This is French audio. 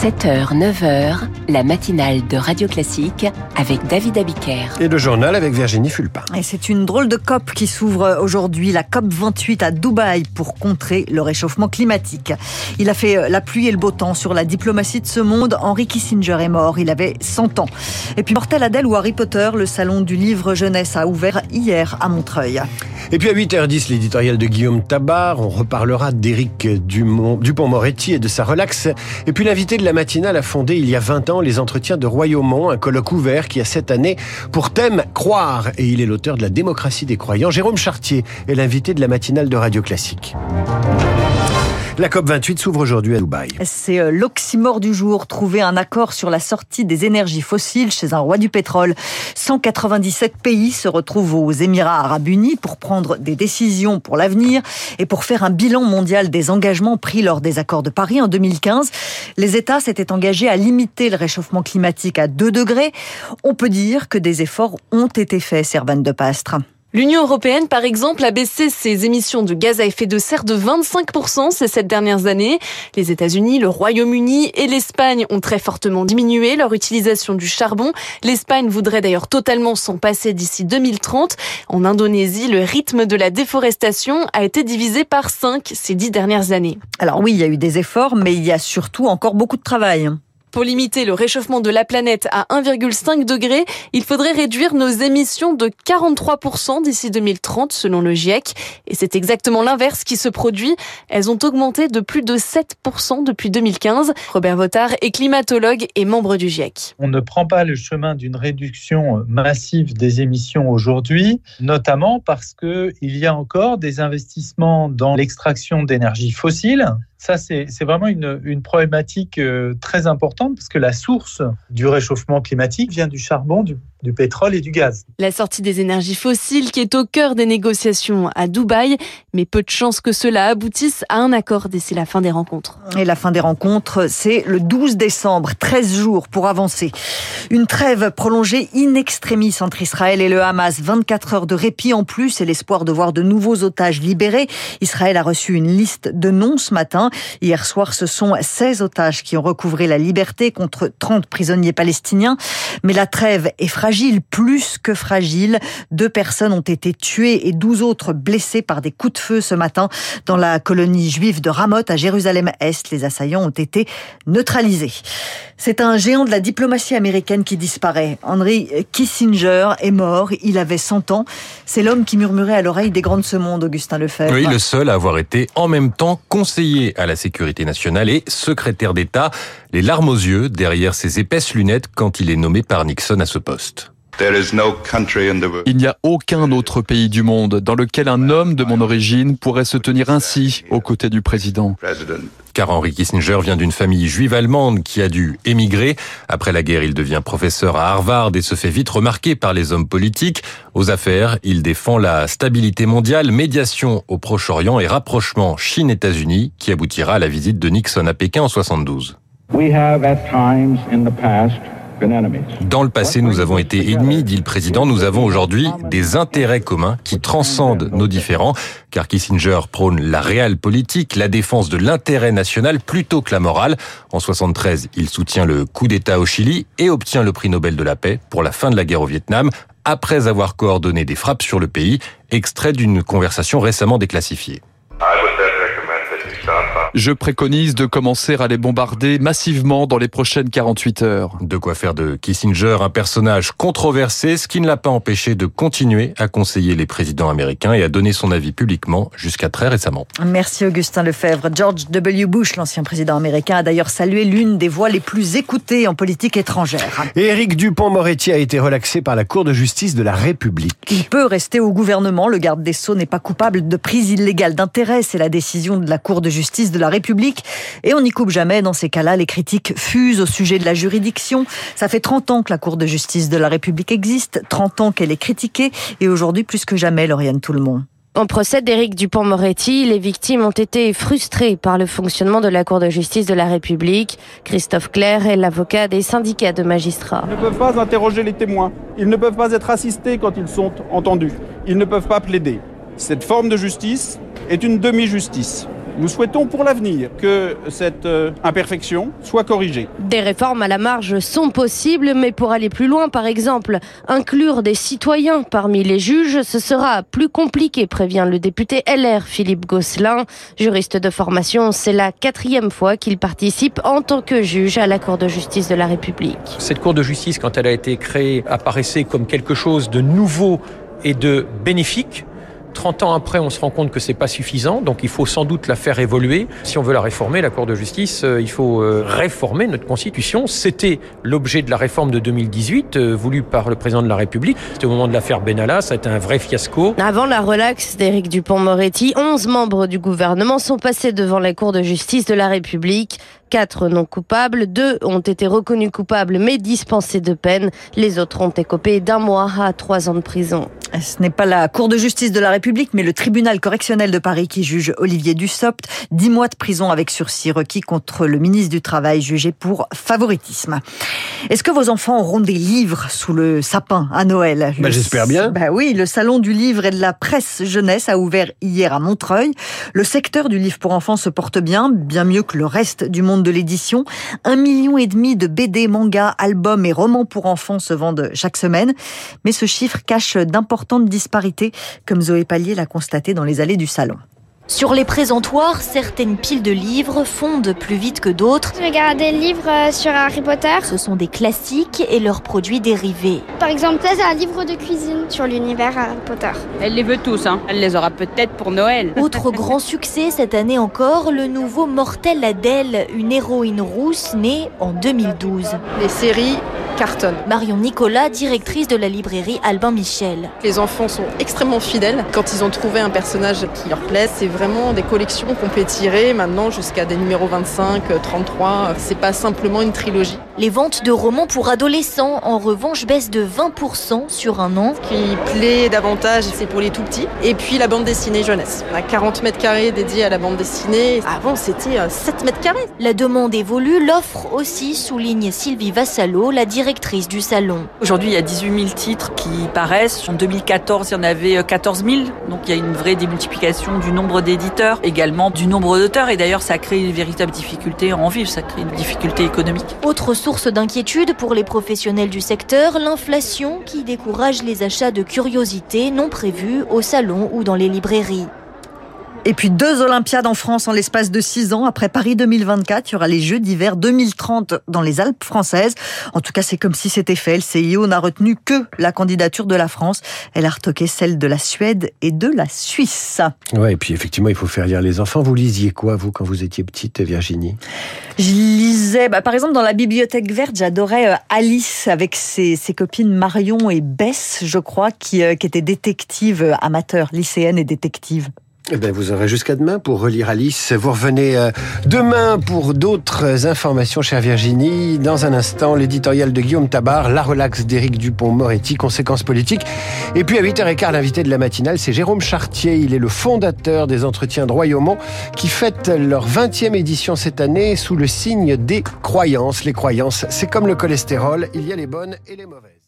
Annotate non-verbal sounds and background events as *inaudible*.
7h, 9h, la matinale de Radio Classique avec David Abiker. Et le journal avec Virginie Fulpin. Et c'est une drôle de COP qui s'ouvre aujourd'hui, la COP 28 à Dubaï pour contrer le réchauffement climatique. Il a fait la pluie et le beau temps sur la diplomatie de ce monde. Henry Kissinger est mort, il avait 100 ans. Et puis Mortel Adèle ou Harry Potter, le salon du livre jeunesse a ouvert hier à Montreuil. Et puis à 8h10, l'éditorial de Guillaume Tabar. On reparlera d'Éric Dupont-Moretti et de sa relaxe. Et puis l'invité de la matinale a fondé il y a 20 ans les entretiens de Royaumont, un colloque ouvert qui a cette année pour thème croire. Et il est l'auteur de la démocratie des croyants. Jérôme Chartier est l'invité de la matinale de Radio Classique. La COP28 s'ouvre aujourd'hui à Dubaï. C'est euh, l'oxymore du jour, trouver un accord sur la sortie des énergies fossiles chez un roi du pétrole. 197 pays se retrouvent aux Émirats arabes unis pour prendre des décisions pour l'avenir et pour faire un bilan mondial des engagements pris lors des accords de Paris en 2015. Les États s'étaient engagés à limiter le réchauffement climatique à 2 degrés. On peut dire que des efforts ont été faits, Servane de Pastre. L'Union européenne, par exemple, a baissé ses émissions de gaz à effet de serre de 25% ces sept dernières années. Les États-Unis, le Royaume-Uni et l'Espagne ont très fortement diminué leur utilisation du charbon. L'Espagne voudrait d'ailleurs totalement s'en passer d'ici 2030. En Indonésie, le rythme de la déforestation a été divisé par 5 ces dix dernières années. Alors oui, il y a eu des efforts, mais il y a surtout encore beaucoup de travail. Pour limiter le réchauffement de la planète à 1,5 degré, il faudrait réduire nos émissions de 43% d'ici 2030 selon le GIEC. Et c'est exactement l'inverse qui se produit. Elles ont augmenté de plus de 7% depuis 2015. Robert Votard est climatologue et membre du GIEC. On ne prend pas le chemin d'une réduction massive des émissions aujourd'hui, notamment parce qu'il y a encore des investissements dans l'extraction d'énergie fossile ça, c'est vraiment une, problématique euh, très importante parce que la source du réchauffement climatique vient du charbon, du, pétrole et du gaz. La sortie des énergies fossiles qui est au cœur des négociations à Dubaï, mais peu de chances que cela aboutisse à un accord d'ici la fin des rencontres. Et la fin des rencontres, c'est le 12 décembre, 13 jours pour avancer. Une trêve prolongée in extremis entre Israël et le Hamas, 24 heures de répit en plus et l'espoir de voir de nouveaux otages libérés. Israël a reçu une liste de noms ce matin. Hier soir, ce sont 16 otages qui ont recouvré la liberté contre 30 prisonniers palestiniens. Mais la trêve est fragile, plus que fragile. Deux personnes ont été tuées et 12 autres blessées par des coups de feu ce matin dans la colonie juive de Ramoth à Jérusalem-Est. Les assaillants ont été neutralisés. C'est un géant de la diplomatie américaine qui disparaît. Henry Kissinger est mort. Il avait 100 ans. C'est l'homme qui murmurait à l'oreille des grands de ce monde, Augustin Lefebvre. Oui, le seul à avoir été en même temps conseiller à la sécurité nationale et secrétaire d'État, les larmes aux yeux derrière ses épaisses lunettes quand il est nommé par Nixon à ce poste. Il n'y a aucun autre pays du monde dans lequel un homme de mon origine pourrait se tenir ainsi aux côtés du président. Car Henry Kissinger vient d'une famille juive allemande qui a dû émigrer. Après la guerre, il devient professeur à Harvard et se fait vite remarquer par les hommes politiques. Aux affaires, il défend la stabilité mondiale, médiation au Proche-Orient et rapprochement Chine-États-Unis qui aboutira à la visite de Nixon à Pékin en 72. Dans le passé, nous avons été ennemis, dit le président. Nous avons aujourd'hui des intérêts communs qui transcendent nos différends, car Kissinger prône la réelle politique, la défense de l'intérêt national plutôt que la morale. En 73, il soutient le coup d'État au Chili et obtient le prix Nobel de la paix pour la fin de la guerre au Vietnam, après avoir coordonné des frappes sur le pays, extrait d'une conversation récemment déclassifiée. Je préconise de commencer à les bombarder massivement dans les prochaines 48 heures. De quoi faire de Kissinger un personnage controversé, ce qui ne l'a pas empêché de continuer à conseiller les présidents américains et à donner son avis publiquement jusqu'à très récemment. Merci Augustin Lefebvre. George W. Bush, l'ancien président américain, a d'ailleurs salué l'une des voix les plus écoutées en politique étrangère. Éric Dupont-Moretti a été relaxé par la Cour de justice de la République. Il peut rester au gouvernement. Le garde des Sceaux n'est pas coupable de prise illégale d'intérêt. C'est la décision de la Cour de justice de la République. Et on n'y coupe jamais. Dans ces cas-là, les critiques fusent au sujet de la juridiction. Ça fait 30 ans que la Cour de justice de la République existe, 30 ans qu'elle est critiquée, et aujourd'hui, plus que jamais, Lauriane Tout le monde. En procès d'Éric Dupont-Moretti, les victimes ont été frustrées par le fonctionnement de la Cour de justice de la République. Christophe Claire est l'avocat des syndicats de magistrats. Ils ne peuvent pas interroger les témoins. Ils ne peuvent pas être assistés quand ils sont entendus. Ils ne peuvent pas plaider. Cette forme de justice est une demi-justice. Nous souhaitons pour l'avenir que cette euh, imperfection soit corrigée. Des réformes à la marge sont possibles, mais pour aller plus loin, par exemple, inclure des citoyens parmi les juges, ce sera plus compliqué, prévient le député LR Philippe Gosselin. Juriste de formation, c'est la quatrième fois qu'il participe en tant que juge à la Cour de justice de la République. Cette Cour de justice, quand elle a été créée, apparaissait comme quelque chose de nouveau et de bénéfique 30 ans après, on se rend compte que c'est pas suffisant, donc il faut sans doute la faire évoluer. Si on veut la réformer, la Cour de justice, euh, il faut euh, réformer notre Constitution. C'était l'objet de la réforme de 2018, euh, voulue par le président de la République. C'était au moment de l'affaire Benalla, ça a été un vrai fiasco. Avant la relaxe d'Éric Dupont-Moretti, 11 membres du gouvernement sont passés devant la Cour de justice de la République. Quatre non coupables, deux ont été reconnus coupables mais dispensés de peine. Les autres ont écopé d'un mois à trois ans de prison. Ce n'est pas la Cour de justice de la République, mais le tribunal correctionnel de Paris qui juge Olivier Dussopt. Dix mois de prison avec sursis requis contre le ministre du Travail jugé pour favoritisme. Est-ce que vos enfants auront des livres sous le sapin à Noël? Bah, J'espère bien. Bah oui, le salon du livre et de la presse jeunesse a ouvert hier à Montreuil. Le secteur du livre pour enfants se porte bien, bien mieux que le reste du monde de l'édition. Un million et demi de BD, mangas, albums et romans pour enfants se vendent chaque semaine. Mais ce chiffre cache d'importantes disparités, comme Zoé Pallier l'a constaté dans les allées du salon. Sur les présentoirs, certaines piles de livres fondent plus vite que d'autres. Je regarde des livres euh, sur Harry Potter. Ce sont des classiques et leurs produits dérivés. Par exemple, ça c'est un livre de cuisine sur l'univers Harry Potter. Elle les veut tous, hein. Elle les aura peut-être pour Noël. *laughs* Autre grand succès cette année encore, le nouveau Mortel Adèle, une héroïne rousse née en 2012. Les séries Marion Nicolas, directrice de la librairie Albin Michel. Les enfants sont extrêmement fidèles. Quand ils ont trouvé un personnage qui leur plaît, c'est vraiment des collections qu'on peut tirer maintenant jusqu'à des numéros 25, 33. C'est pas simplement une trilogie. Les ventes de romans pour adolescents, en revanche, baissent de 20% sur un an. Ce qui plaît davantage, c'est pour les tout petits. Et puis la bande dessinée jeunesse. On a 40 mètres carrés dédiés à la bande dessinée. Avant, c'était 7 mètres carrés. La demande évolue, l'offre aussi, souligne Sylvie Vassalo, la directrice du salon. Aujourd'hui, il y a 18 000 titres qui paraissent. En 2014, il y en avait 14 euh, 000. Donc il y a une vraie démultiplication du nombre d'éditeurs, également du nombre d'auteurs. Et d'ailleurs, ça crée une véritable difficulté à en vivre, ça crée une difficulté économique. Autre source d'inquiétude pour les professionnels du secteur, l'inflation qui décourage les achats de curiosités non prévues au salon ou dans les librairies. Et puis deux Olympiades en France en l'espace de six ans. Après Paris 2024, il y aura les Jeux d'hiver 2030 dans les Alpes françaises. En tout cas, c'est comme si c'était fait. Le CIO n'a retenu que la candidature de la France. Elle a retoqué celle de la Suède et de la Suisse. Ouais, et puis effectivement, il faut faire lire les enfants. Vous lisiez quoi, vous, quand vous étiez petite, Virginie? Je lisais, bah, par exemple, dans la bibliothèque verte, j'adorais euh, Alice avec ses, ses, copines Marion et Bess, je crois, qui, euh, qui étaient détectives euh, amateurs, lycéennes et détectives. Eh bien, vous aurez jusqu'à demain pour relire Alice. Vous revenez euh, demain pour d'autres informations, chère Virginie. Dans un instant, l'éditorial de Guillaume Tabar, la relaxe d'Éric Dupont-Moretti, conséquences politiques. Et puis à 8h15, l'invité de la matinale, c'est Jérôme Chartier. Il est le fondateur des entretiens de Royaumont qui fêtent leur 20e édition cette année sous le signe des croyances. Les croyances, c'est comme le cholestérol, il y a les bonnes et les mauvaises.